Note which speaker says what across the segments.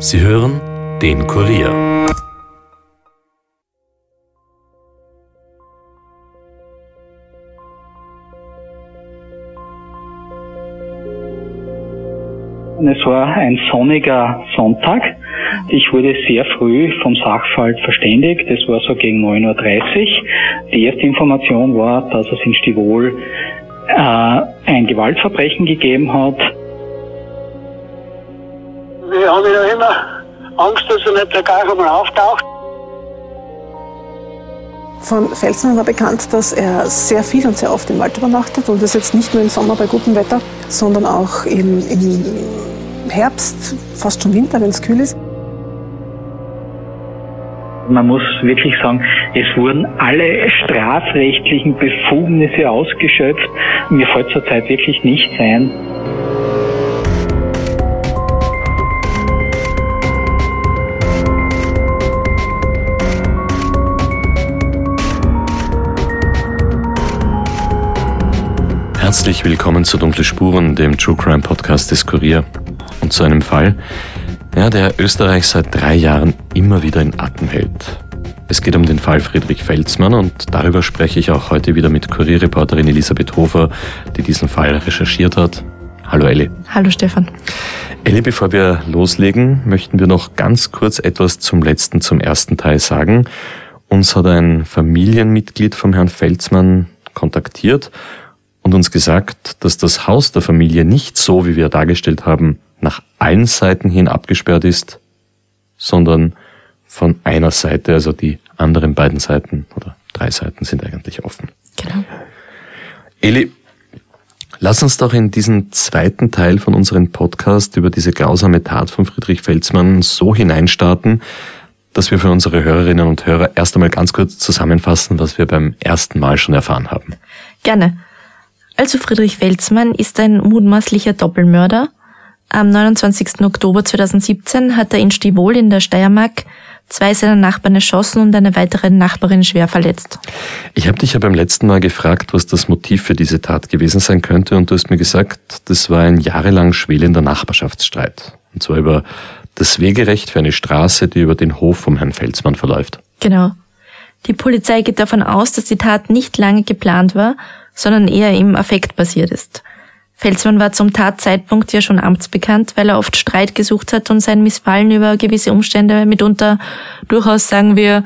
Speaker 1: Sie hören den Kurier.
Speaker 2: Es war ein sonniger Sonntag. Ich wurde sehr früh vom Sachverhalt verständigt. Das war so gegen 9.30 Uhr. Die erste Information war, dass es in Stivol äh, ein Gewaltverbrechen gegeben hat.
Speaker 3: Wir haben ja immer Angst, dass er nicht gleich einmal auftaucht.
Speaker 4: Von Felsmann war bekannt, dass er sehr viel und sehr oft im Wald übernachtet und das jetzt nicht nur im Sommer bei gutem Wetter, sondern auch im, im Herbst, fast schon Winter, wenn es kühl ist.
Speaker 2: Man muss wirklich sagen, es wurden alle strafrechtlichen Befugnisse ausgeschöpft. Mir fällt zurzeit wirklich nichts ein.
Speaker 1: Herzlich willkommen zu Dunkle Spuren, dem True Crime Podcast des Kurier. Und zu einem Fall, ja, der Österreich seit drei Jahren immer wieder in Atem hält. Es geht um den Fall Friedrich Felsmann und darüber spreche ich auch heute wieder mit Kurierreporterin Elisabeth Hofer, die diesen Fall recherchiert hat. Hallo Elli.
Speaker 5: Hallo Stefan.
Speaker 1: Elli, bevor wir loslegen, möchten wir noch ganz kurz etwas zum letzten, zum ersten Teil sagen. Uns hat ein Familienmitglied vom Herrn Felsmann kontaktiert und uns gesagt, dass das Haus der Familie nicht so, wie wir dargestellt haben, nach allen Seiten hin abgesperrt ist, sondern von einer Seite, also die anderen beiden Seiten oder drei Seiten sind eigentlich offen.
Speaker 5: Genau.
Speaker 1: Eli, lass uns doch in diesen zweiten Teil von unserem Podcast über diese grausame Tat von Friedrich Felsmann so hineinstarten, dass wir für unsere Hörerinnen und Hörer erst einmal ganz kurz zusammenfassen, was wir beim ersten Mal schon erfahren haben.
Speaker 5: Gerne. Also Friedrich Felsmann ist ein mutmaßlicher Doppelmörder. Am 29. Oktober 2017 hat er in Stivol in der Steiermark zwei seiner Nachbarn erschossen und eine weitere Nachbarin schwer verletzt.
Speaker 1: Ich habe dich ja beim letzten Mal gefragt, was das Motiv für diese Tat gewesen sein könnte und du hast mir gesagt, das war ein jahrelang schwelender Nachbarschaftsstreit. Und zwar über das Wegerecht für eine Straße, die über den Hof vom Herrn Felsmann verläuft.
Speaker 5: Genau. Die Polizei geht davon aus, dass die Tat nicht lange geplant war sondern eher im Affekt basiert ist. Felsmann war zum Tatzeitpunkt ja schon amtsbekannt, weil er oft Streit gesucht hat und sein Missfallen über gewisse Umstände mitunter durchaus, sagen wir,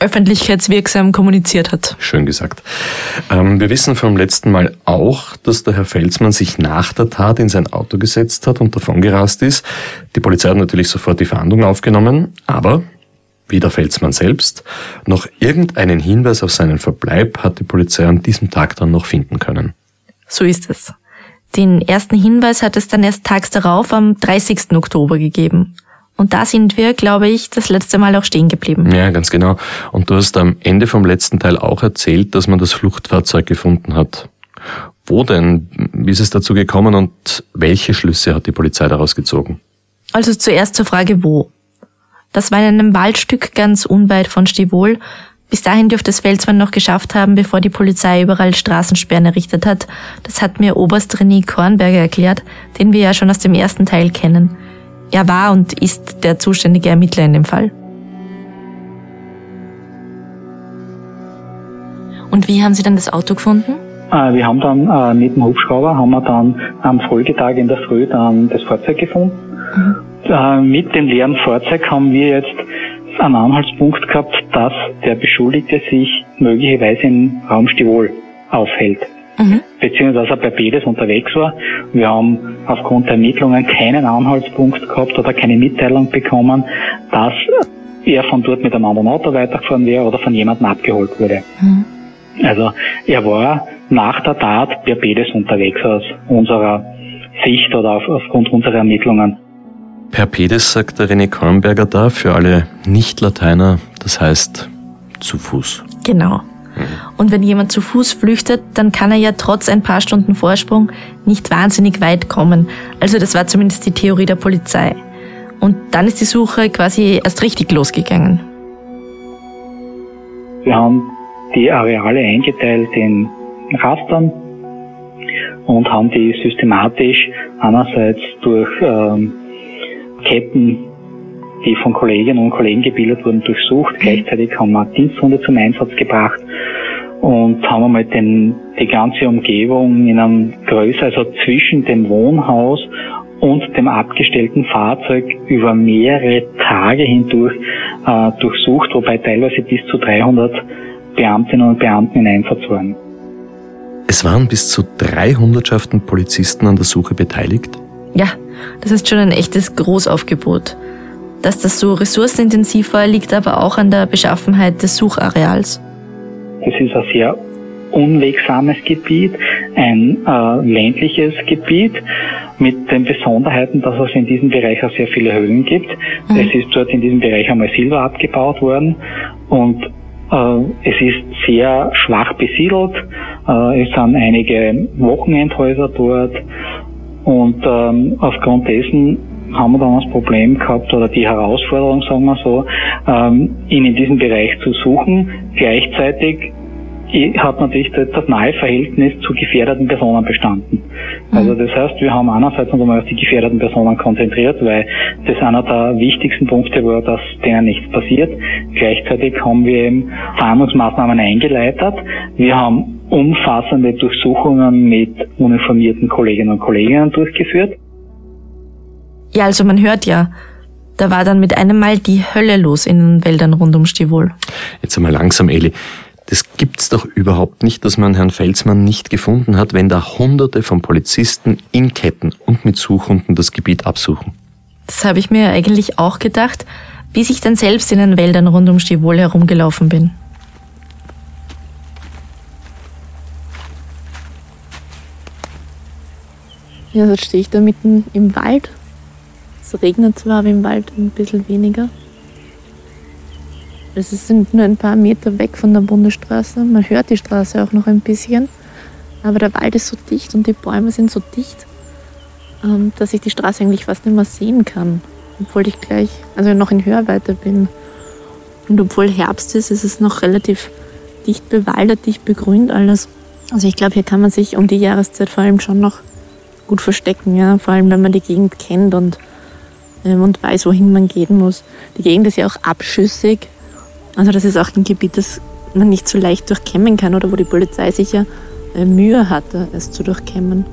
Speaker 5: öffentlichkeitswirksam kommuniziert hat.
Speaker 1: Schön gesagt. Ähm, wir wissen vom letzten Mal auch, dass der Herr Felsmann sich nach der Tat in sein Auto gesetzt hat und davongerast ist. Die Polizei hat natürlich sofort die Verhandlung aufgenommen, aber weder Felsmann selbst noch irgendeinen Hinweis auf seinen Verbleib hat die Polizei an diesem Tag dann noch finden können.
Speaker 5: So ist es. Den ersten Hinweis hat es dann erst tags darauf am 30. Oktober gegeben. Und da sind wir, glaube ich, das letzte Mal auch stehen geblieben.
Speaker 1: Ja, ganz genau. Und du hast am Ende vom letzten Teil auch erzählt, dass man das Fluchtfahrzeug gefunden hat. Wo denn? Wie ist es dazu gekommen und welche Schlüsse hat die Polizei daraus gezogen?
Speaker 5: Also zuerst zur Frage wo. Das war in einem Waldstück ganz unweit von Stivol. Bis dahin dürfte es Felsmann noch geschafft haben, bevor die Polizei überall Straßensperren errichtet hat. Das hat mir Oberst René Kornberger erklärt, den wir ja schon aus dem ersten Teil kennen. Er war und ist der zuständige Ermittler in dem Fall. Und wie haben Sie dann das Auto gefunden?
Speaker 2: Äh, wir haben dann äh, mit dem Hubschrauber haben wir dann am Folgetag in der Früh dann das Fahrzeug gefunden. Mhm. Äh, mit dem leeren Fahrzeug haben wir jetzt einen Anhaltspunkt gehabt, dass der Beschuldigte sich möglicherweise im Raum Stivol aufhält. Mhm. Beziehungsweise dass er bei Bedes unterwegs war. Wir haben aufgrund der Ermittlungen keinen Anhaltspunkt gehabt oder keine Mitteilung bekommen, dass er von dort mit einem anderen Auto weitergefahren wäre oder von jemandem abgeholt wurde. Mhm. Also er war nach der Tat per Bedes unterwegs aus unserer Sicht oder auf, aufgrund unserer Ermittlungen.
Speaker 1: Per Pedes sagt der René Kornberger da für alle Nicht-Lateiner, das heißt zu Fuß.
Speaker 5: Genau. Und wenn jemand zu Fuß flüchtet, dann kann er ja trotz ein paar Stunden Vorsprung nicht wahnsinnig weit kommen. Also das war zumindest die Theorie der Polizei. Und dann ist die Suche quasi erst richtig losgegangen.
Speaker 2: Wir haben die Areale eingeteilt in Rastern und haben die systematisch einerseits durch ähm, Ketten die von Kolleginnen und Kollegen gebildet wurden, durchsucht. Gleichzeitig haben wir Diensthunde zum Einsatz gebracht und haben einmal den, die ganze Umgebung in einem Größe, also zwischen dem Wohnhaus und dem abgestellten Fahrzeug über mehrere Tage hindurch äh, durchsucht, wobei teilweise bis zu 300 Beamtinnen und Beamten in Einsatz waren.
Speaker 1: Es waren bis zu drei Hundertschaften Polizisten an der Suche beteiligt?
Speaker 5: Ja, das ist schon ein echtes Großaufgebot. Dass das so ressourcenintensiv war, liegt aber auch an der Beschaffenheit des Suchareals.
Speaker 2: Das ist ein sehr unwegsames Gebiet, ein äh, ländliches Gebiet mit den Besonderheiten, dass es in diesem Bereich auch sehr viele Höhlen gibt. Mhm. Es ist dort in diesem Bereich einmal Silber abgebaut worden und äh, es ist sehr schwach besiedelt. Äh, es sind einige Wochenendhäuser dort und ähm, aufgrund dessen haben wir dann das Problem gehabt oder die Herausforderung, sagen wir so, ähm, ihn in diesem Bereich zu suchen. Gleichzeitig hat natürlich das nahe Verhältnis zu gefährdeten Personen bestanden. Mhm. Also das heißt, wir haben einerseits uns einmal auf die gefährdeten Personen konzentriert, weil das einer der wichtigsten Punkte war, dass denen nichts passiert. Gleichzeitig haben wir eben Fahndungsmaßnahmen eingeleitet. Wir haben umfassende Durchsuchungen mit uniformierten Kolleginnen und Kollegen durchgeführt.
Speaker 5: Ja, also man hört ja, da war dann mit einem Mal die Hölle los in den Wäldern rund um Stivol.
Speaker 1: Jetzt einmal langsam, Eli. Das gibt's doch überhaupt nicht, dass man Herrn Felsmann nicht gefunden hat, wenn da Hunderte von Polizisten in Ketten und mit Suchhunden das Gebiet absuchen.
Speaker 5: Das habe ich mir eigentlich auch gedacht, bis ich dann selbst in den Wäldern rund um Stivol herumgelaufen bin. Ja, jetzt stehe ich da mitten im Wald. Es regnet zwar, aber im Wald ein bisschen weniger. Es sind nur ein paar Meter weg von der Bundesstraße. Man hört die Straße auch noch ein bisschen. Aber der Wald ist so dicht und die Bäume sind so dicht, ähm, dass ich die Straße eigentlich fast nicht mehr sehen kann. Obwohl ich gleich, also noch in Hörweite bin. Und obwohl Herbst ist, ist es noch relativ dicht bewaldert, dicht begrünt alles. Also ich glaube, hier kann man sich um die Jahreszeit vor allem schon noch gut verstecken, ja. Vor allem, wenn man die Gegend kennt und, ähm, und weiß, wohin man gehen muss. Die Gegend ist ja auch abschüssig. Also das ist auch ein Gebiet, das man nicht so leicht durchkämmen kann oder wo die Polizei sicher äh, Mühe hatte, es zu durchkämmen.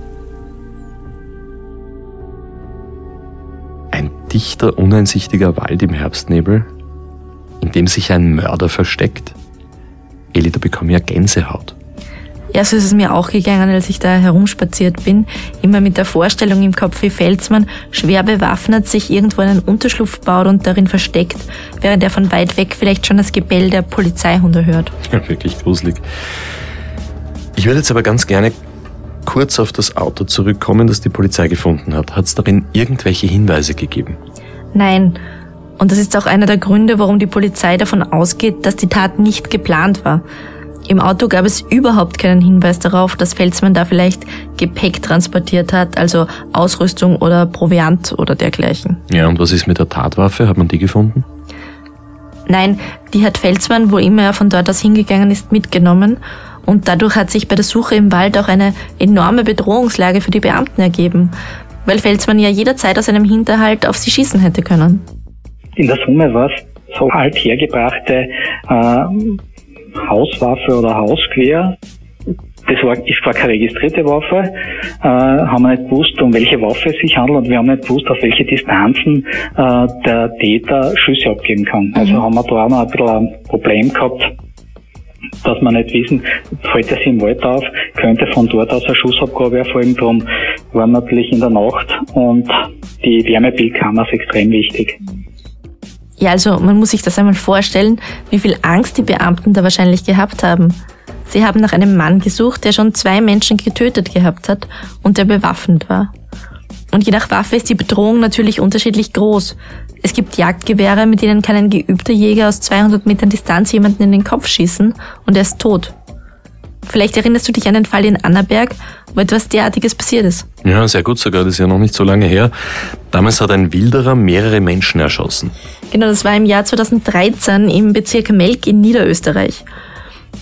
Speaker 1: Ein dichter, uneinsichtiger Wald im Herbstnebel, in dem sich ein Mörder versteckt. Eli, da bekomme ich ja Gänsehaut.
Speaker 5: Ja, so ist es mir auch gegangen, als ich da herumspaziert bin. Immer mit der Vorstellung im Kopf, wie Felsmann schwer bewaffnet sich irgendwo einen Unterschlupf baut und darin versteckt, während er von weit weg vielleicht schon das Gebell der Polizeihunde hört.
Speaker 1: Ja, wirklich gruselig. Ich würde jetzt aber ganz gerne kurz auf das Auto zurückkommen, das die Polizei gefunden hat. Hat es darin irgendwelche Hinweise gegeben?
Speaker 5: Nein. Und das ist auch einer der Gründe, warum die Polizei davon ausgeht, dass die Tat nicht geplant war. Im Auto gab es überhaupt keinen Hinweis darauf, dass Felsmann da vielleicht Gepäck transportiert hat, also Ausrüstung oder Proviant oder dergleichen.
Speaker 1: Ja, und was ist mit der Tatwaffe? Hat man die gefunden?
Speaker 5: Nein, die hat Felsmann, wo immer er von dort aus hingegangen ist, mitgenommen. Und dadurch hat sich bei der Suche im Wald auch eine enorme Bedrohungslage für die Beamten ergeben, weil Felsmann ja jederzeit aus einem Hinterhalt auf sie schießen hätte können.
Speaker 2: In der Summe war es so althergebrachte äh, Hauswaffe oder Hausquer. Das war, ist zwar keine registrierte Waffe, äh, haben wir nicht gewusst, um welche Waffe es sich handelt und wir haben nicht gewusst, auf welche Distanzen äh, der Täter Schüsse abgeben kann. Also mhm. haben wir da auch noch ein bisschen ein Problem gehabt, dass wir nicht wissen, fällt er sich im Wald auf, könnte von dort aus eine Schussabgabe erfolgen. Darum war natürlich in der Nacht und die Wärmebildkammer ist extrem wichtig.
Speaker 5: Ja, also man muss sich das einmal vorstellen, wie viel Angst die Beamten da wahrscheinlich gehabt haben. Sie haben nach einem Mann gesucht, der schon zwei Menschen getötet gehabt hat und der bewaffnet war. Und je nach Waffe ist die Bedrohung natürlich unterschiedlich groß. Es gibt Jagdgewehre, mit denen kann ein geübter Jäger aus 200 Metern Distanz jemanden in den Kopf schießen und er ist tot. Vielleicht erinnerst du dich an den Fall in Annaberg, wo etwas derartiges passiert ist.
Speaker 1: Ja, sehr gut sogar, das ist ja noch nicht so lange her. Damals hat ein Wilderer mehrere Menschen erschossen.
Speaker 5: Genau, das war im Jahr 2013 im Bezirk Melk in Niederösterreich.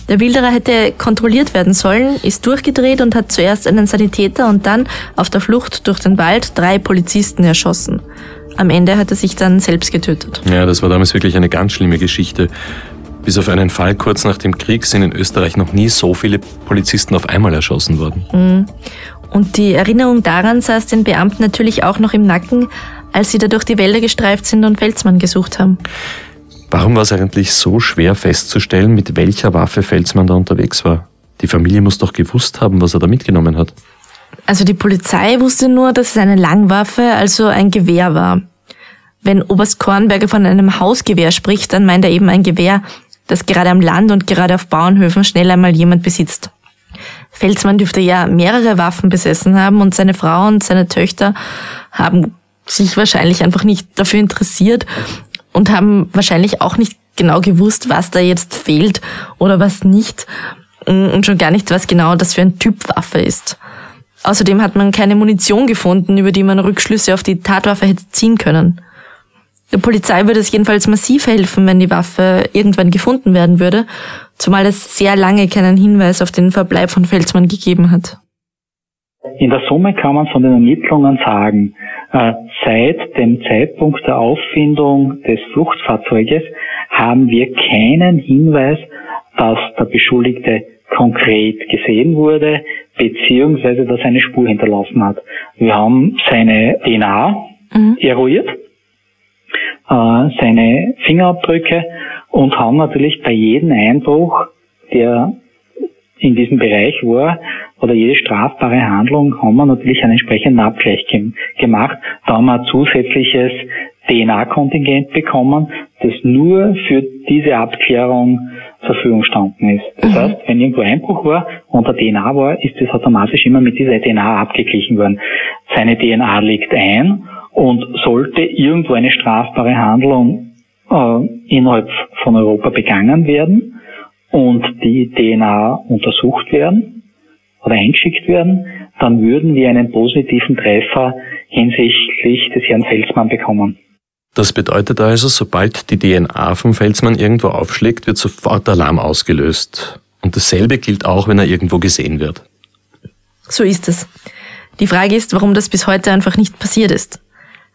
Speaker 5: Der Wilderer hätte kontrolliert werden sollen, ist durchgedreht und hat zuerst einen Sanitäter und dann auf der Flucht durch den Wald drei Polizisten erschossen. Am Ende hat er sich dann selbst getötet.
Speaker 1: Ja, das war damals wirklich eine ganz schlimme Geschichte. Bis auf einen Fall kurz nach dem Krieg sind in Österreich noch nie so viele Polizisten auf einmal erschossen worden.
Speaker 5: Mhm. Und die Erinnerung daran saß den Beamten natürlich auch noch im Nacken, als sie da durch die Wälder gestreift sind und Felsmann gesucht haben.
Speaker 1: Warum war es eigentlich so schwer festzustellen, mit welcher Waffe Felsmann da unterwegs war? Die Familie muss doch gewusst haben, was er da mitgenommen hat.
Speaker 5: Also die Polizei wusste nur, dass es eine Langwaffe, also ein Gewehr war. Wenn Oberst Kornberger von einem Hausgewehr spricht, dann meint er eben ein Gewehr, das gerade am Land und gerade auf Bauernhöfen schnell einmal jemand besitzt. Felsmann dürfte ja mehrere Waffen besessen haben und seine Frau und seine Töchter haben sich wahrscheinlich einfach nicht dafür interessiert und haben wahrscheinlich auch nicht genau gewusst, was da jetzt fehlt oder was nicht und schon gar nicht, was genau das für ein Typ Waffe ist. Außerdem hat man keine Munition gefunden, über die man Rückschlüsse auf die Tatwaffe hätte ziehen können. Der Polizei würde es jedenfalls massiv helfen, wenn die Waffe irgendwann gefunden werden würde, zumal es sehr lange keinen Hinweis auf den Verbleib von Felsmann gegeben hat.
Speaker 2: In der Summe kann man von den Ermittlungen sagen, äh, seit dem Zeitpunkt der Auffindung des Fluchtfahrzeuges haben wir keinen Hinweis, dass der Beschuldigte konkret gesehen wurde, beziehungsweise dass er eine Spur hinterlassen hat. Wir haben seine DNA mhm. eruiert seine Fingerabdrücke und haben natürlich bei jedem Einbruch, der in diesem Bereich war, oder jede strafbare Handlung, haben wir natürlich einen entsprechenden Abgleich gemacht. Da haben wir ein zusätzliches DNA-Kontingent bekommen, das nur für diese Abklärung zur Verfügung standen ist. Das mhm. heißt, wenn irgendwo Einbruch war und der DNA war, ist das automatisch immer mit dieser DNA abgeglichen worden. Seine DNA liegt ein und sollte irgendwo eine strafbare Handlung äh, innerhalb von Europa begangen werden und die DNA untersucht werden oder eingeschickt werden, dann würden wir einen positiven Treffer hinsichtlich des Herrn Felsmann bekommen.
Speaker 1: Das bedeutet also, sobald die DNA vom Felsmann irgendwo aufschlägt, wird sofort Alarm ausgelöst. Und dasselbe gilt auch, wenn er irgendwo gesehen wird.
Speaker 5: So ist es. Die Frage ist, warum das bis heute einfach nicht passiert ist.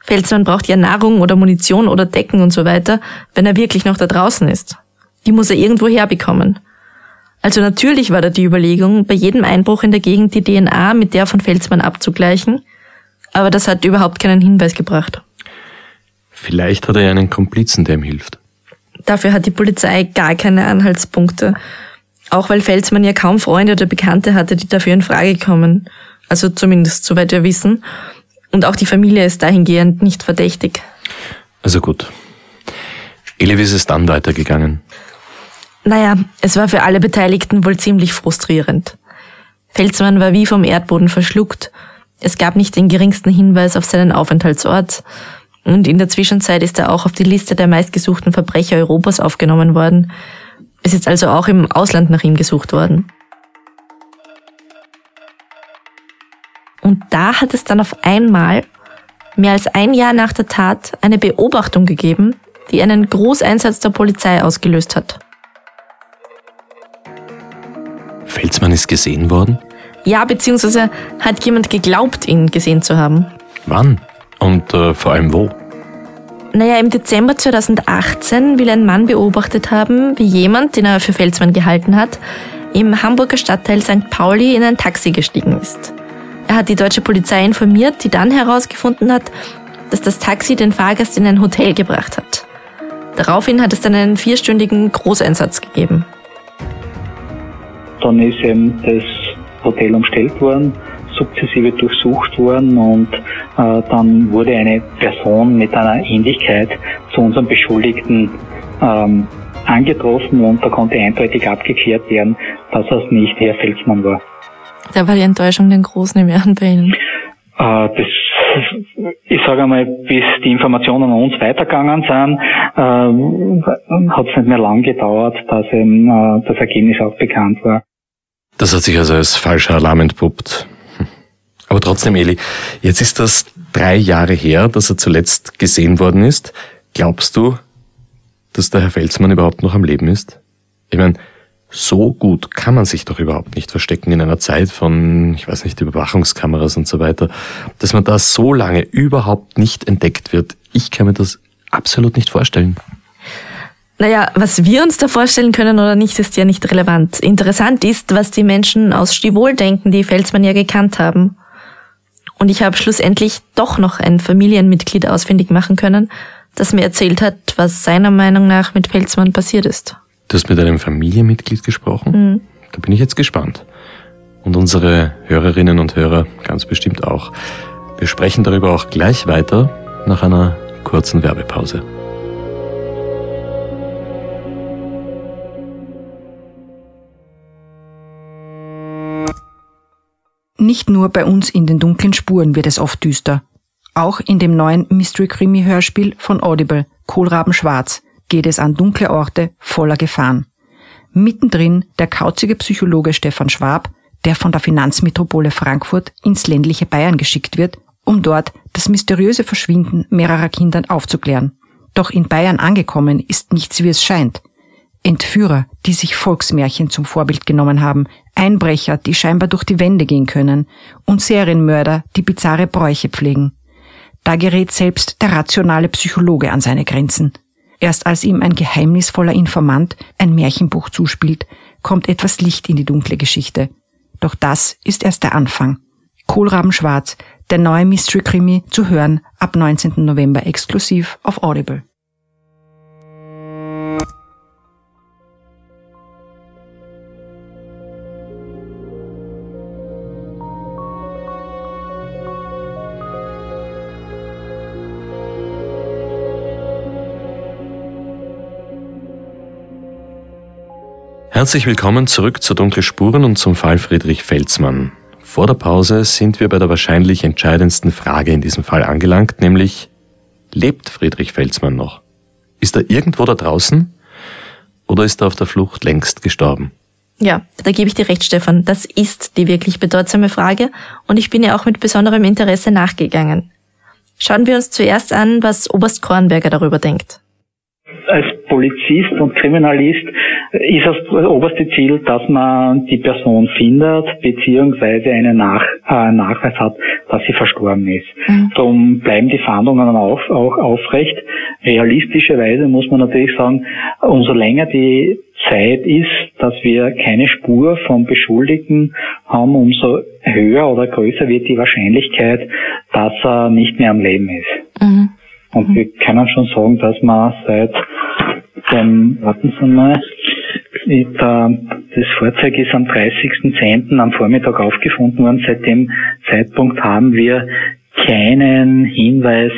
Speaker 5: Felsmann braucht ja Nahrung oder Munition oder Decken und so weiter, wenn er wirklich noch da draußen ist. Die muss er irgendwo herbekommen. Also natürlich war da die Überlegung, bei jedem Einbruch in der Gegend die DNA mit der von Felsmann abzugleichen, aber das hat überhaupt keinen Hinweis gebracht.
Speaker 1: Vielleicht hat er ja einen Komplizen, der ihm hilft.
Speaker 5: Dafür hat die Polizei gar keine Anhaltspunkte. Auch weil Felsmann ja kaum Freunde oder Bekannte hatte, die dafür in Frage kommen. Also zumindest soweit wir wissen. Und auch die Familie ist dahingehend nicht verdächtig.
Speaker 1: Also gut. Eli, wie ist es dann weitergegangen?
Speaker 5: Naja, es war für alle Beteiligten wohl ziemlich frustrierend. Felsmann war wie vom Erdboden verschluckt. Es gab nicht den geringsten Hinweis auf seinen Aufenthaltsort. Und in der Zwischenzeit ist er auch auf die Liste der meistgesuchten Verbrecher Europas aufgenommen worden. Es ist also auch im Ausland nach ihm gesucht worden. Und da hat es dann auf einmal, mehr als ein Jahr nach der Tat, eine Beobachtung gegeben, die einen Großeinsatz der Polizei ausgelöst hat.
Speaker 1: Felsmann ist gesehen worden?
Speaker 5: Ja, beziehungsweise hat jemand geglaubt, ihn gesehen zu haben.
Speaker 1: Wann? Und äh, vor allem wo?
Speaker 5: Naja, im Dezember 2018 will ein Mann beobachtet haben, wie jemand, den er für Felsmann gehalten hat, im Hamburger Stadtteil St. Pauli in ein Taxi gestiegen ist. Er hat die deutsche Polizei informiert, die dann herausgefunden hat, dass das Taxi den Fahrgast in ein Hotel gebracht hat. Daraufhin hat es dann einen vierstündigen Großeinsatz gegeben.
Speaker 2: Dann ist eben das Hotel umstellt worden, sukzessive durchsucht worden und äh, dann wurde eine Person mit einer Ähnlichkeit zu unserem Beschuldigten ähm, angetroffen und da konnte eindeutig abgeklärt werden, dass das nicht Herr Felsmann war.
Speaker 5: Da war die Enttäuschung den groß, nehme ich an, bei Ihnen.
Speaker 2: Äh, das, ich sage einmal, bis die Informationen an uns weitergegangen sind, äh, hat es nicht mehr lang gedauert, dass eben äh, das Ergebnis auch bekannt war.
Speaker 1: Das hat sich also als falscher Alarm entpuppt. Aber trotzdem, Eli, jetzt ist das drei Jahre her, dass er zuletzt gesehen worden ist. Glaubst du, dass der Herr Felsmann überhaupt noch am Leben ist? Ich meine, so gut kann man sich doch überhaupt nicht verstecken in einer Zeit von, ich weiß nicht, Überwachungskameras und so weiter, dass man da so lange überhaupt nicht entdeckt wird. Ich kann mir das absolut nicht vorstellen.
Speaker 5: Naja, was wir uns da vorstellen können oder nicht, ist ja nicht relevant. Interessant ist, was die Menschen aus Stivol denken, die Felsmann ja gekannt haben. Und ich habe schlussendlich doch noch ein Familienmitglied ausfindig machen können, das mir erzählt hat, was seiner Meinung nach mit Felsmann passiert ist.
Speaker 1: Du hast mit einem Familienmitglied gesprochen? Mhm. Da bin ich jetzt gespannt. Und unsere Hörerinnen und Hörer ganz bestimmt auch. Wir sprechen darüber auch gleich weiter nach einer kurzen Werbepause.
Speaker 6: Nicht nur bei uns in den dunklen Spuren wird es oft düster. Auch in dem neuen Mystery-Krimi-Hörspiel von Audible, Kohlraben Schwarz, geht es an dunkle Orte voller Gefahren. Mittendrin der kauzige Psychologe Stefan Schwab, der von der Finanzmetropole Frankfurt ins ländliche Bayern geschickt wird, um dort das mysteriöse Verschwinden mehrerer Kindern aufzuklären. Doch in Bayern angekommen ist nichts wie es scheint. Entführer, die sich Volksmärchen zum Vorbild genommen haben, Einbrecher, die scheinbar durch die Wände gehen können, und Serienmörder, die bizarre Bräuche pflegen. Da gerät selbst der rationale Psychologe an seine Grenzen. Erst als ihm ein geheimnisvoller Informant ein Märchenbuch zuspielt, kommt etwas Licht in die dunkle Geschichte. Doch das ist erst der Anfang. Kohlraben Schwarz, der neue Mystery-Krimi, zu hören ab 19. November exklusiv auf Audible.
Speaker 1: Herzlich willkommen zurück zu Dunkle Spuren und zum Fall Friedrich Felsmann. Vor der Pause sind wir bei der wahrscheinlich entscheidendsten Frage in diesem Fall angelangt, nämlich lebt Friedrich Felsmann noch? Ist er irgendwo da draußen oder ist er auf der Flucht längst gestorben?
Speaker 5: Ja, da gebe ich dir recht, Stefan. Das ist die wirklich bedeutsame Frage und ich bin ja auch mit besonderem Interesse nachgegangen. Schauen wir uns zuerst an, was Oberst Kornberger darüber denkt.
Speaker 2: Als Polizist und Kriminalist ist das oberste Ziel, dass man die Person findet, beziehungsweise einen Nach äh, Nachweis hat, dass sie verstorben ist. Mhm. Darum bleiben die Fahndungen auf, auch aufrecht. Realistischerweise muss man natürlich sagen, umso länger die Zeit ist, dass wir keine Spur vom Beschuldigten haben, umso höher oder größer wird die Wahrscheinlichkeit, dass er nicht mehr am Leben ist. Mhm. Und mhm. wir können schon sagen, dass man seit dem, warten Sie mal, das Fahrzeug ist am 30.10. am Vormittag aufgefunden worden. Seit dem Zeitpunkt haben wir keinen Hinweis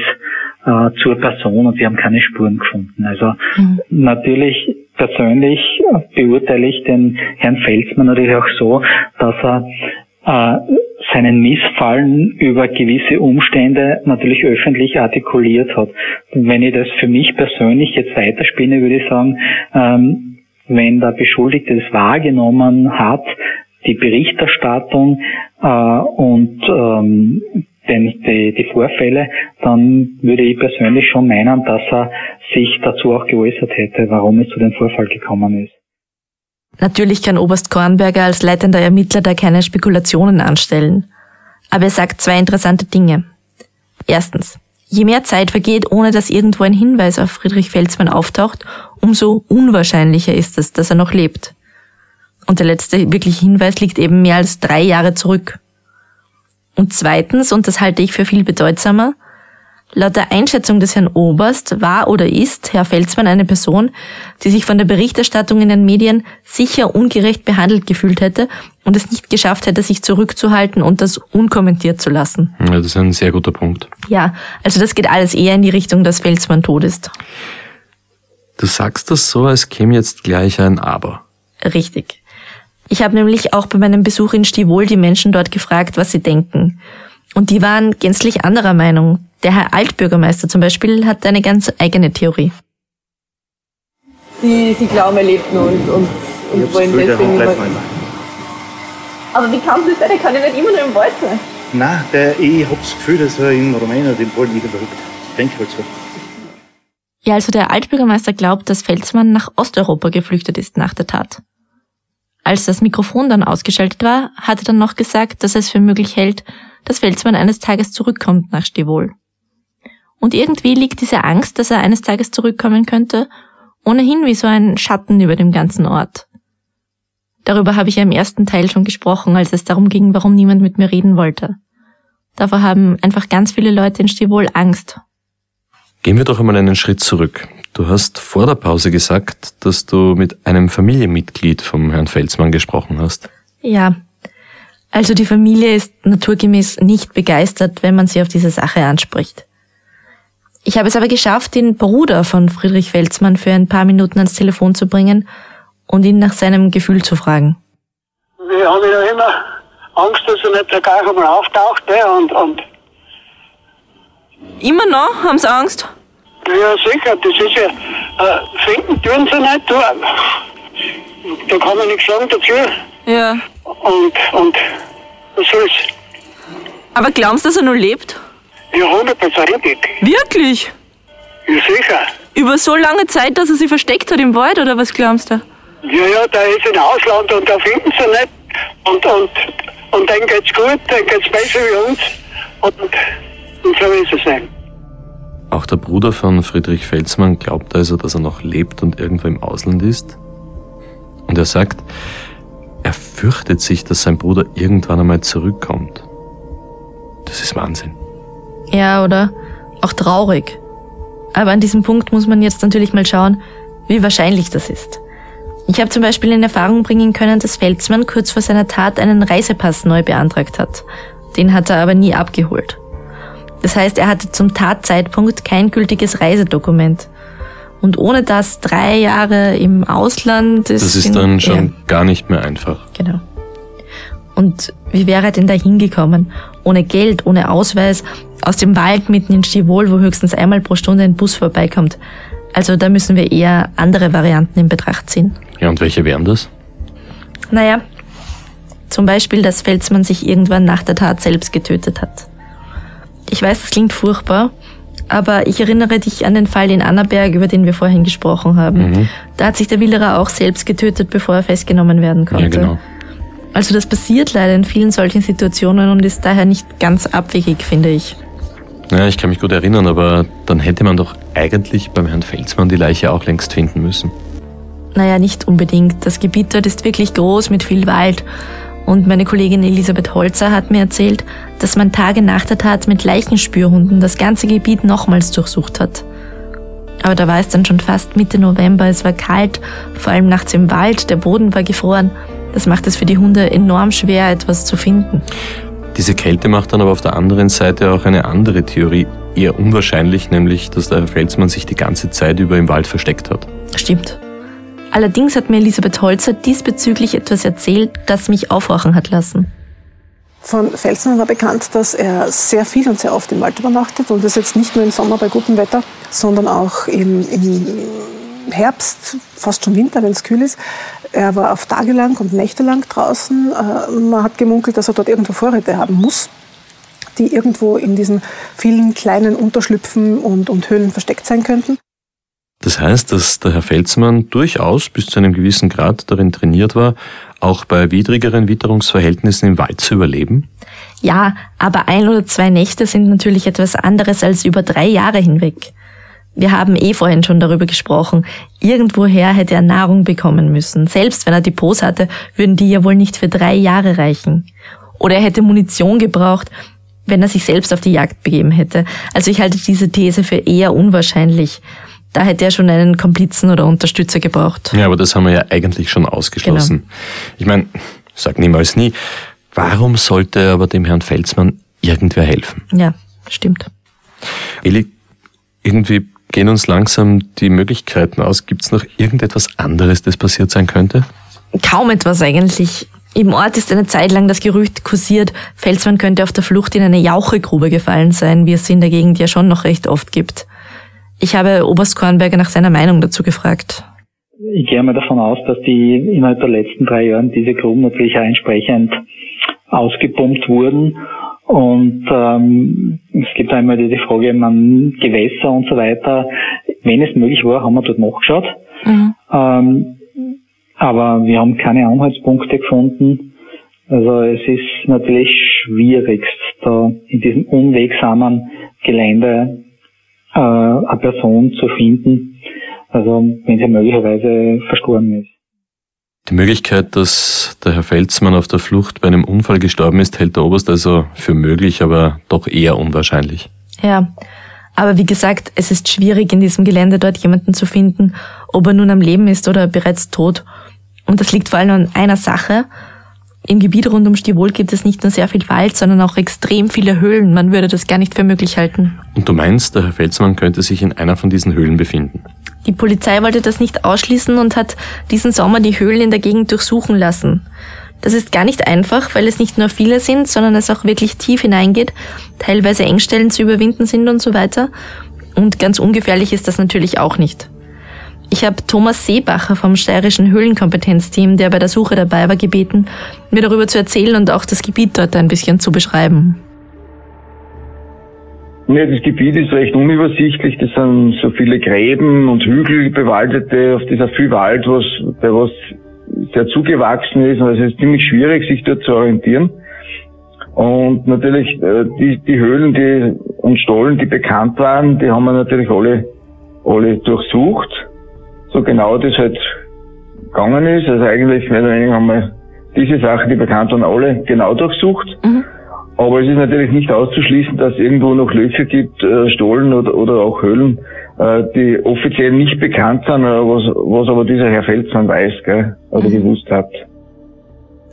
Speaker 2: äh, zur Person und wir haben keine Spuren gefunden. Also mhm. natürlich persönlich beurteile ich den Herrn Felsmann natürlich auch so, dass er äh, seinen Missfallen über gewisse Umstände natürlich öffentlich artikuliert hat. Wenn ich das für mich persönlich jetzt weiterspinne, würde ich sagen, ähm, wenn der Beschuldigte es wahrgenommen hat, die Berichterstattung äh, und ähm, den, die, die Vorfälle, dann würde ich persönlich schon meinen, dass er sich dazu auch geäußert hätte, warum es zu dem Vorfall gekommen ist.
Speaker 5: Natürlich kann Oberst Kornberger als leitender Ermittler da keine Spekulationen anstellen. Aber er sagt zwei interessante Dinge. Erstens. Je mehr Zeit vergeht, ohne dass irgendwo ein Hinweis auf Friedrich Felsmann auftaucht, umso unwahrscheinlicher ist es, dass er noch lebt. Und der letzte wirkliche Hinweis liegt eben mehr als drei Jahre zurück. Und zweitens, und das halte ich für viel bedeutsamer, Laut der Einschätzung des Herrn Oberst war oder ist Herr Felsmann eine Person, die sich von der Berichterstattung in den Medien sicher ungerecht behandelt gefühlt hätte und es nicht geschafft hätte, sich zurückzuhalten und das unkommentiert zu lassen.
Speaker 1: Ja, das ist ein sehr guter Punkt.
Speaker 5: Ja, also das geht alles eher in die Richtung, dass Felsmann tot ist.
Speaker 1: Du sagst das so, als käme jetzt gleich ein Aber.
Speaker 5: Richtig. Ich habe nämlich auch bei meinem Besuch in Stivol die Menschen dort gefragt, was sie denken. Und die waren gänzlich anderer Meinung. Der Herr Altbürgermeister zum Beispiel hat eine ganz eigene Theorie.
Speaker 7: Sie, Sie glauben, er lebt nur und, und, und wollen deswegen immer... Aber wie kann das sein? Der kann ja nicht immer nur im Wald sein.
Speaker 8: Nein, der, ich habe das Gefühl, dass er in Rumänien den Wald wieder verrückt. Ich denke halt so.
Speaker 5: Ja, also der Altbürgermeister glaubt, dass Felsmann nach Osteuropa geflüchtet ist nach der Tat. Als das Mikrofon dann ausgeschaltet war, hat er dann noch gesagt, dass er es für möglich hält, dass Felsmann eines Tages zurückkommt nach Stivol. Und irgendwie liegt diese Angst, dass er eines Tages zurückkommen könnte, ohnehin wie so ein Schatten über dem ganzen Ort. Darüber habe ich ja im ersten Teil schon gesprochen, als es darum ging, warum niemand mit mir reden wollte. Davor haben einfach ganz viele Leute in Stivol Angst.
Speaker 1: Gehen wir doch einmal einen Schritt zurück. Du hast vor der Pause gesagt, dass du mit einem Familienmitglied vom Herrn Felsmann gesprochen hast.
Speaker 5: Ja. Also die Familie ist naturgemäß nicht begeistert, wenn man sie auf diese Sache anspricht. Ich habe es aber geschafft, den Bruder von Friedrich Felsmann für ein paar Minuten ans Telefon zu bringen und ihn nach seinem Gefühl zu fragen.
Speaker 3: Wir haben ja immer Angst, dass er nicht gleich einmal auftaucht. Ja, und, und
Speaker 5: Immer noch? Haben Sie Angst?
Speaker 3: ja, sicher, das ist ja, äh, finden tun sie nicht. Du, da kann man nichts sagen dazu.
Speaker 5: Ja.
Speaker 3: Und, und was soll's?
Speaker 5: Aber glauben Sie, dass er noch lebt?
Speaker 3: Ja, hundertprozentig.
Speaker 5: Wirklich?
Speaker 3: Ja, sicher.
Speaker 5: Über so lange Zeit, dass er sich versteckt hat im Wald, oder was glaubst du?
Speaker 3: Ja, ja, der ist im Ausland und da finden sie nicht. Und, und, und denen geht's gut, denen geht's besser wie uns. Und, und so ist es nicht.
Speaker 1: Auch der Bruder von Friedrich Felsmann glaubt also, dass er noch lebt und irgendwo im Ausland ist. Und er sagt, er fürchtet sich, dass sein Bruder irgendwann einmal zurückkommt. Das ist Wahnsinn.
Speaker 5: Ja, oder? Auch traurig. Aber an diesem Punkt muss man jetzt natürlich mal schauen, wie wahrscheinlich das ist. Ich habe zum Beispiel in Erfahrung bringen können, dass Felsmann kurz vor seiner Tat einen Reisepass neu beantragt hat. Den hat er aber nie abgeholt. Das heißt, er hatte zum Tatzeitpunkt kein gültiges Reisedokument. Und ohne das drei Jahre im Ausland ist.
Speaker 1: Das ist
Speaker 5: in-
Speaker 1: dann schon
Speaker 5: Ja,
Speaker 1: gar nicht mehr einfach.
Speaker 5: genau. Und wie wäre er denn da hingekommen? Ohne Geld, ohne Ausweis, aus dem Wald mitten in Stivol, wo höchstens einmal pro Stunde ein Bus vorbeikommt. Also da müssen wir eher andere Varianten in Betracht ziehen.
Speaker 1: Ja, und welche wären das?
Speaker 5: Naja, zum Beispiel, dass Felsmann sich irgendwann nach der Tat selbst getötet hat. Ich weiß, das klingt furchtbar, aber ich erinnere dich an den Fall in Annaberg, über den wir vorhin gesprochen haben.
Speaker 1: Mhm.
Speaker 5: Da hat sich der Willerer auch selbst getötet, bevor er festgenommen werden konnte.
Speaker 1: Ja, genau.
Speaker 5: Also das passiert leider in vielen solchen Situationen und ist daher nicht ganz abwegig, finde ich.
Speaker 1: Ja, ich kann mich gut erinnern, aber dann hätte man doch eigentlich beim Herrn Felsmann die Leiche auch längst finden müssen.
Speaker 5: Naja, nicht unbedingt. Das Gebiet dort ist wirklich groß mit viel Wald. Und meine Kollegin Elisabeth Holzer hat mir erzählt, dass man Tage nach der Tat mit Leichenspürhunden das ganze Gebiet nochmals durchsucht hat. Aber da war es dann schon fast Mitte November, es war kalt, vor allem nachts im Wald, der Boden war gefroren. Das macht es für die Hunde enorm schwer, etwas zu finden.
Speaker 1: Diese Kälte macht dann aber auf der anderen Seite auch eine andere Theorie eher unwahrscheinlich, nämlich, dass der Herr Felsmann sich die ganze Zeit über im Wald versteckt hat.
Speaker 5: Stimmt. Allerdings hat mir Elisabeth Holzer diesbezüglich etwas erzählt, das mich aufhorchen hat lassen.
Speaker 4: Von Felsmann war bekannt, dass er sehr viel und sehr oft im Wald übernachtet und das jetzt nicht nur im Sommer bei gutem Wetter, sondern auch im, im Herbst, fast schon Winter, wenn es kühl ist. Er war auf tagelang und nächtelang draußen. Äh, Man hat gemunkelt, dass er dort irgendwo Vorräte haben muss, die irgendwo in diesen vielen kleinen Unterschlüpfen und, und Höhlen versteckt sein könnten.
Speaker 1: Das heißt, dass der Herr Felsmann durchaus bis zu einem gewissen Grad darin trainiert war, auch bei widrigeren Witterungsverhältnissen im Wald zu überleben.
Speaker 5: Ja, aber ein oder zwei Nächte sind natürlich etwas anderes als über drei Jahre hinweg. Wir haben eh vorhin schon darüber gesprochen. Irgendwoher hätte er Nahrung bekommen müssen. Selbst wenn er Depots hatte, würden die ja wohl nicht für drei Jahre reichen. Oder er hätte Munition gebraucht, wenn er sich selbst auf die Jagd begeben hätte. Also ich halte diese These für eher unwahrscheinlich. Da hätte er schon einen Komplizen oder Unterstützer gebraucht.
Speaker 1: Ja, aber das haben wir ja eigentlich schon ausgeschlossen. Ich meine, sag niemals nie, warum sollte aber dem Herrn Felsmann irgendwer helfen?
Speaker 5: Ja, stimmt.
Speaker 1: Eli, irgendwie gehen uns langsam die Möglichkeiten aus. Gibt's noch irgendetwas anderes, das passiert sein könnte?
Speaker 5: Kaum etwas eigentlich. Im Ort ist eine Zeit lang das Gerücht kursiert, Felsmann könnte auf der Flucht in eine Jauchegrube gefallen sein, wie es sie in der Gegend ja schon noch recht oft gibt. Ich habe Oberst Kornberger nach seiner Meinung dazu gefragt.
Speaker 2: Ich gehe mal davon aus, dass die innerhalb der letzten drei Jahren diese Gruben natürlich auch entsprechend ausgepumpt wurden. Und ähm, es gibt einmal die Frage, man Gewässer und so weiter. Wenn es möglich war, haben wir dort nachgeschaut.
Speaker 5: Mhm.
Speaker 2: Ähm, aber wir haben keine Anhaltspunkte gefunden. Also es ist natürlich schwierigst, da in diesem unwegsamen Gelände äh, eine Person zu finden, also wenn sie möglicherweise verstorben ist.
Speaker 1: Die Möglichkeit, dass der Herr Felsmann auf der Flucht bei einem Unfall gestorben ist, hält der Oberst also für möglich, aber doch eher unwahrscheinlich.
Speaker 5: Ja, aber wie gesagt, es ist schwierig, in diesem Gelände dort jemanden zu finden, ob er nun am Leben ist oder bereits tot. Und das liegt vor allem an einer Sache. Im Gebiet rund um Stivol gibt es nicht nur sehr viel Wald, sondern auch extrem viele Höhlen. Man würde das gar nicht für möglich halten.
Speaker 1: Und du meinst, der Herr Felsmann könnte sich in einer von diesen Höhlen befinden?
Speaker 5: Die Polizei wollte das nicht ausschließen und hat diesen Sommer die Höhlen in der Gegend durchsuchen lassen. Das ist gar nicht einfach, weil es nicht nur viele sind, sondern es auch wirklich tief hineingeht, teilweise Engstellen zu überwinden sind und so weiter. Und ganz ungefährlich ist das natürlich auch nicht. Ich habe Thomas Seebacher vom steirischen Höhlenkompetenzteam, der bei der Suche dabei war, gebeten, mir darüber zu erzählen und auch das Gebiet dort ein bisschen zu beschreiben.
Speaker 9: Ja, das Gebiet ist recht unübersichtlich. Das sind so viele Gräben und Hügel bewaldete. Auf dieser viel Wald, was, bei was sehr zugewachsen ist. Also es ist ziemlich schwierig, sich dort zu orientieren. Und natürlich äh, die, die Höhlen die, und Stollen, die bekannt waren, die haben wir natürlich alle, alle durchsucht so genau das halt gegangen ist. Also eigentlich mehr oder weniger haben wir diese Sachen, die bekannt waren, alle genau durchsucht. Mhm. Aber es ist natürlich nicht auszuschließen, dass es irgendwo noch Löcher gibt, äh, Stollen oder, oder auch Höhlen, äh, die offiziell nicht bekannt sind, äh, was, was aber dieser Herr Felsmann weiß, gell, oder mhm. gewusst hat.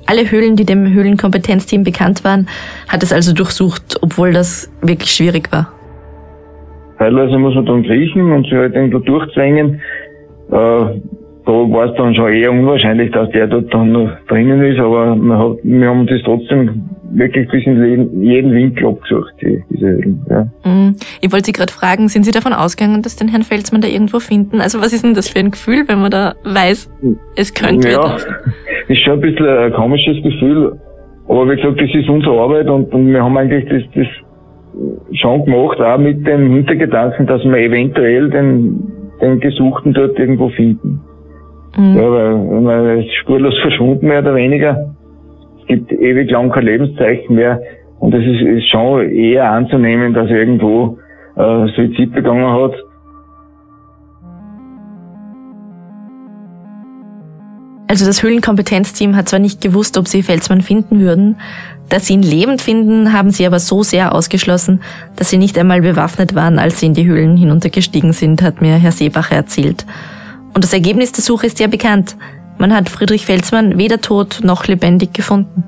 Speaker 5: Alle Höhlen, die dem Höhlenkompetenzteam bekannt waren, hat es also durchsucht, obwohl das wirklich schwierig war.
Speaker 9: Teilweise muss man dann kriechen und sich halt irgendwo durchzwängen äh, da war es dann schon eher unwahrscheinlich, dass der dort dann noch drinnen ist, aber wir haben das trotzdem wirklich bis in jeden Winkel abgesucht, die, diese Höhlen. Ja.
Speaker 5: Mhm. Ich wollte Sie gerade fragen, sind Sie davon ausgegangen, dass den Herrn Felsmann da irgendwo finden? Also was ist denn das für ein Gefühl, wenn man da weiß, es könnte
Speaker 9: Ja, ist schon ein bisschen ein komisches Gefühl, aber wie gesagt, das ist unsere Arbeit und, und wir haben eigentlich das, das schon gemacht, auch mit dem Hintergedanken, dass wir eventuell den den Gesuchten dort irgendwo finden. Mhm. Ja, weil man ist spurlos verschwunden, mehr oder weniger. Es gibt ewig lang kein Lebenszeichen mehr. Und es ist, ist schon eher anzunehmen, dass er irgendwo äh, Suizid begangen hat.
Speaker 5: Also das Höhlenkompetenzteam hat zwar nicht gewusst, ob sie Felsmann finden würden, dass sie ihn lebend finden, haben sie aber so sehr ausgeschlossen, dass sie nicht einmal bewaffnet waren, als sie in die Höhlen hinuntergestiegen sind, hat mir Herr Seebacher erzählt. Und das Ergebnis der Suche ist ja bekannt. Man hat Friedrich Felsmann weder tot noch lebendig gefunden.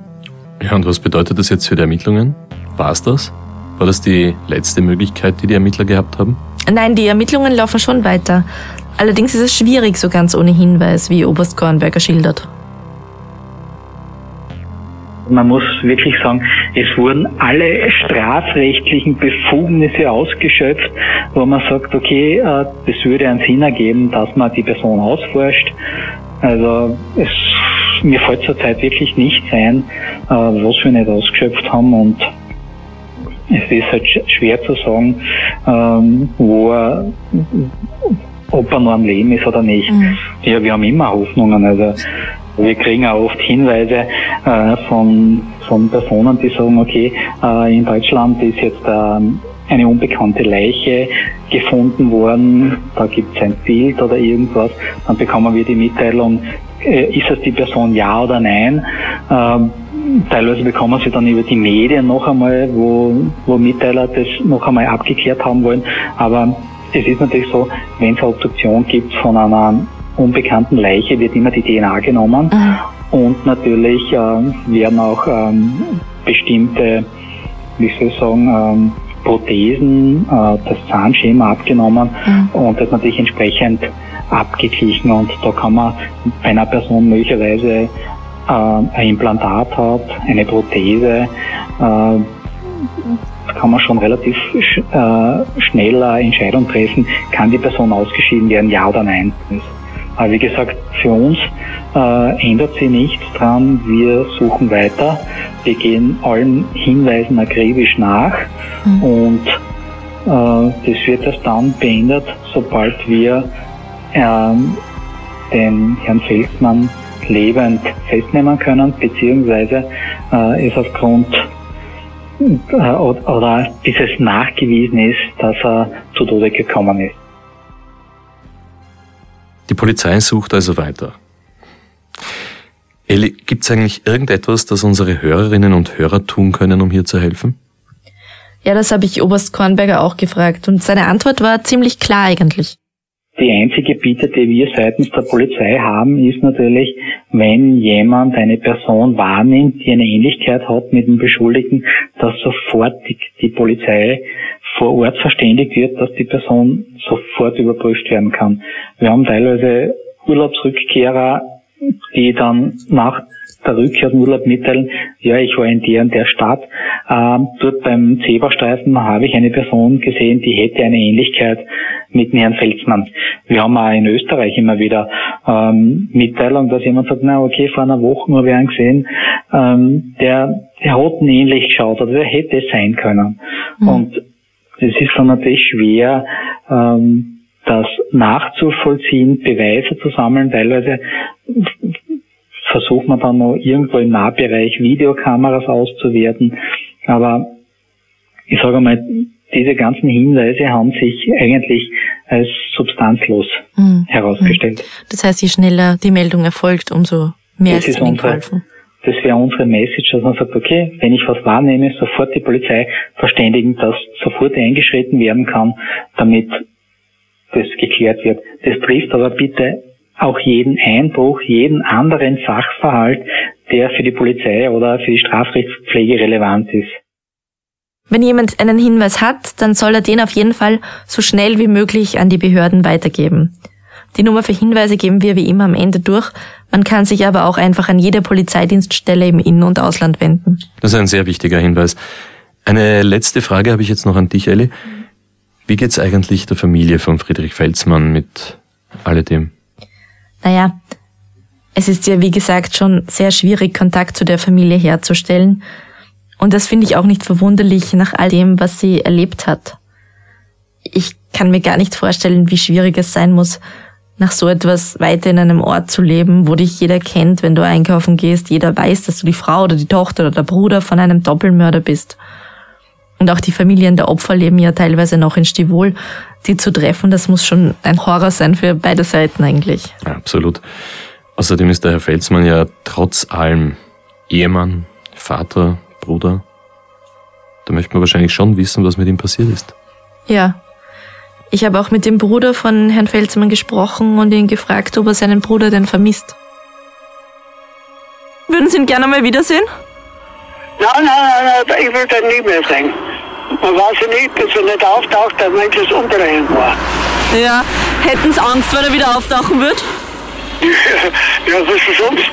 Speaker 1: Ja, und was bedeutet das jetzt für die Ermittlungen? War es das? War das die letzte Möglichkeit, die die Ermittler gehabt haben?
Speaker 5: Nein, die Ermittlungen laufen schon weiter. Allerdings ist es schwierig, so ganz ohne Hinweis, wie Oberst Kornberger schildert.
Speaker 2: Man muss wirklich sagen, es wurden alle strafrechtlichen Befugnisse ausgeschöpft, wo man sagt, okay, äh, das würde einen Sinn ergeben, dass man die Person ausforscht. Also es, mir fällt zurzeit wirklich nicht ein, äh, was wir nicht ausgeschöpft haben und es ist halt schwer zu sagen, ähm, wo er ob er noch am Leben ist oder nicht. Mhm. Ja, wir haben immer Hoffnungen. Also wir kriegen auch oft Hinweise äh, von, von Personen, die sagen, okay, äh, in Deutschland ist jetzt äh, eine unbekannte Leiche gefunden worden, da gibt es ein Bild oder irgendwas, dann bekommen wir die Mitteilung, äh, ist es die Person ja oder nein. Ähm, teilweise bekommen sie dann über die Medien noch einmal, wo, wo Mitteiler das noch einmal abgeklärt haben wollen, aber es ist natürlich so, wenn es eine Obduktion gibt von einer unbekannten Leiche, wird immer die DNA genommen. Mhm. Und natürlich äh, werden auch ähm, bestimmte, wie soll ich sagen, ähm, Prothesen, äh, das Zahnschema abgenommen mhm. und das natürlich entsprechend abgeglichen. Und da kann man bei einer Person möglicherweise äh, ein Implantat hat, eine Prothese, äh, kann man schon relativ sch äh, schnell eine Entscheidung treffen, kann die Person ausgeschieden werden, ja oder nein. Aber wie gesagt, für uns äh, ändert sich nichts dran. Wir suchen weiter. Wir gehen allen Hinweisen akribisch nach mhm. und äh, das wird erst dann beendet, sobald wir ähm, den Herrn Feldmann lebend festnehmen können, beziehungsweise äh, es aufgrund äh, oder bis es nachgewiesen ist, dass er zu Tode gekommen ist.
Speaker 1: Die Polizei sucht also weiter. Eli, gibt es eigentlich irgendetwas, das unsere Hörerinnen und Hörer tun können, um hier zu helfen?
Speaker 5: Ja, das habe ich Oberst Kornberger auch gefragt und seine Antwort war ziemlich klar eigentlich.
Speaker 2: Die einzige Bitte, die wir seitens der Polizei haben, ist natürlich, wenn jemand eine Person wahrnimmt, die eine Ähnlichkeit hat mit dem Beschuldigten, dass sofort die, die Polizei vor Ort verständigt wird, dass die Person sofort überprüft werden kann. Wir haben teilweise Urlaubsrückkehrer, die dann nach der Rückkehr aus dem Urlaub mitteilen, ja, ich war in der und der Stadt. Ähm, dort beim Zebrastreifen habe ich eine Person gesehen, die hätte eine Ähnlichkeit mit dem Herrn Felsmann. Wir haben auch in Österreich immer wieder ähm, Mitteilung, dass jemand sagt, na okay, vor einer Woche habe ich einen gesehen, ähm, der, der hat ihn ähnlich geschaut oder der hätte es sein können. Mhm. Und es ist dann natürlich schwer, ähm, das nachzuvollziehen, Beweise zu sammeln. Teilweise versucht man dann noch irgendwo im Nahbereich Videokameras auszuwerten. Aber ich sage mal, diese ganzen Hinweise haben sich eigentlich als substanzlos mhm. herausgestellt.
Speaker 5: Das heißt, je schneller die Meldung erfolgt, umso mehr das ist ihnen geholfen.
Speaker 2: Das wäre unsere Message, dass man sagt, okay, wenn ich was wahrnehme, sofort die Polizei verständigen, dass sofort eingeschritten werden kann, damit das geklärt wird. Das trifft aber bitte auch jeden Einbruch, jeden anderen Sachverhalt, der für die Polizei oder für die Strafrechtspflege relevant ist.
Speaker 5: Wenn jemand einen Hinweis hat, dann soll er den auf jeden Fall so schnell wie möglich an die Behörden weitergeben. Die Nummer für Hinweise geben wir wie immer am Ende durch. Man kann sich aber auch einfach an jede Polizeidienststelle im In- und Ausland wenden.
Speaker 1: Das ist ein sehr wichtiger Hinweis. Eine letzte Frage habe ich jetzt noch an dich, Elli. Wie geht's eigentlich der Familie von Friedrich Felsmann mit alledem?
Speaker 5: Naja, es ist ja wie gesagt schon sehr schwierig, Kontakt zu der Familie herzustellen. Und das finde ich auch nicht verwunderlich nach all dem, was sie erlebt hat. Ich kann mir gar nicht vorstellen, wie schwierig es sein muss, nach so etwas weiter in einem Ort zu leben, wo dich jeder kennt, wenn du einkaufen gehst, jeder weiß, dass du die Frau oder die Tochter oder der Bruder von einem Doppelmörder bist. Und auch die Familien der Opfer leben ja teilweise noch in Stivol. Die zu treffen, das muss schon ein Horror sein für beide Seiten eigentlich.
Speaker 1: absolut. Außerdem ist der Herr Felsmann ja trotz allem Ehemann, Vater, Bruder. Da möchte man wahrscheinlich schon wissen, was mit ihm passiert ist.
Speaker 5: Ja. Ich habe auch mit dem Bruder von Herrn Felsmann gesprochen und ihn gefragt, ob er seinen Bruder denn vermisst. Würden Sie ihn gerne mal wiedersehen?
Speaker 3: Nein, nein, nein, nein, ich will den nie mehr sehen. Man weiß ja nicht, dass er nicht auftaucht, dass Mensch das umdrehen war.
Speaker 5: Ja, hätten Sie Angst, wenn er wieder auftauchen wird?
Speaker 3: ja, was ist sonst?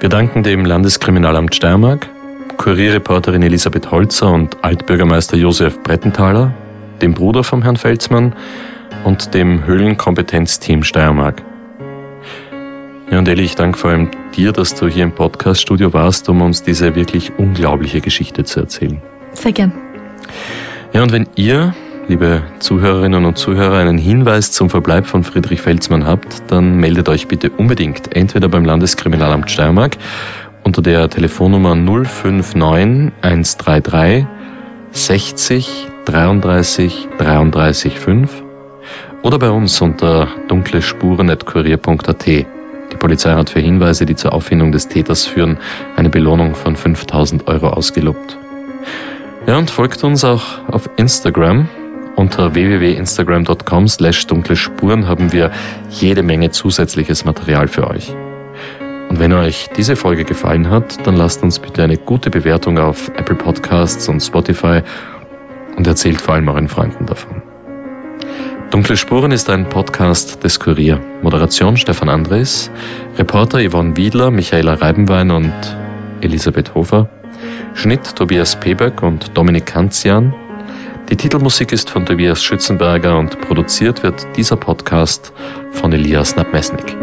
Speaker 1: Wir danken dem Landeskriminalamt Steiermark, Kurierreporterin Elisabeth Holzer und Altbürgermeister Josef Brettenthaler, dem Bruder vom Herrn Felsmann und dem Höhlenkompetenzteam Steiermark. Ja, und Eli, ich danke vor allem dir, dass du hier im Podcaststudio warst, um uns diese wirklich unglaubliche Geschichte zu erzählen.
Speaker 5: Sehr gern.
Speaker 1: Ja, und wenn ihr, liebe Zuhörerinnen und Zuhörer, einen Hinweis zum Verbleib von Friedrich Felsmann habt, dann meldet euch bitte unbedingt entweder beim Landeskriminalamt Steiermark unter der Telefonnummer 059 133 60 33 33 5 oder bei uns unter dunklespuren.kurier.at. Die Polizei hat für Hinweise, die zur Auffindung des Täters führen, eine Belohnung von 5000 Euro ausgelobt. Ja, und folgt uns auch auf Instagram. Unter www.instagram.com slash dunkle Spuren haben wir jede Menge zusätzliches Material für euch. Und wenn euch diese Folge gefallen hat, dann lasst uns bitte eine gute Bewertung auf Apple Podcasts und Spotify und erzählt vor allem euren Freunden davon. Dunkle Spuren ist ein Podcast des Kurier. Moderation Stefan Andres, Reporter Yvonne Wiedler, Michaela Reibenwein und Elisabeth Hofer, Schnitt Tobias Peberg und Dominik Kanzian. Die Titelmusik ist von Tobias Schützenberger und produziert wird dieser Podcast von Elias Nabmesnik.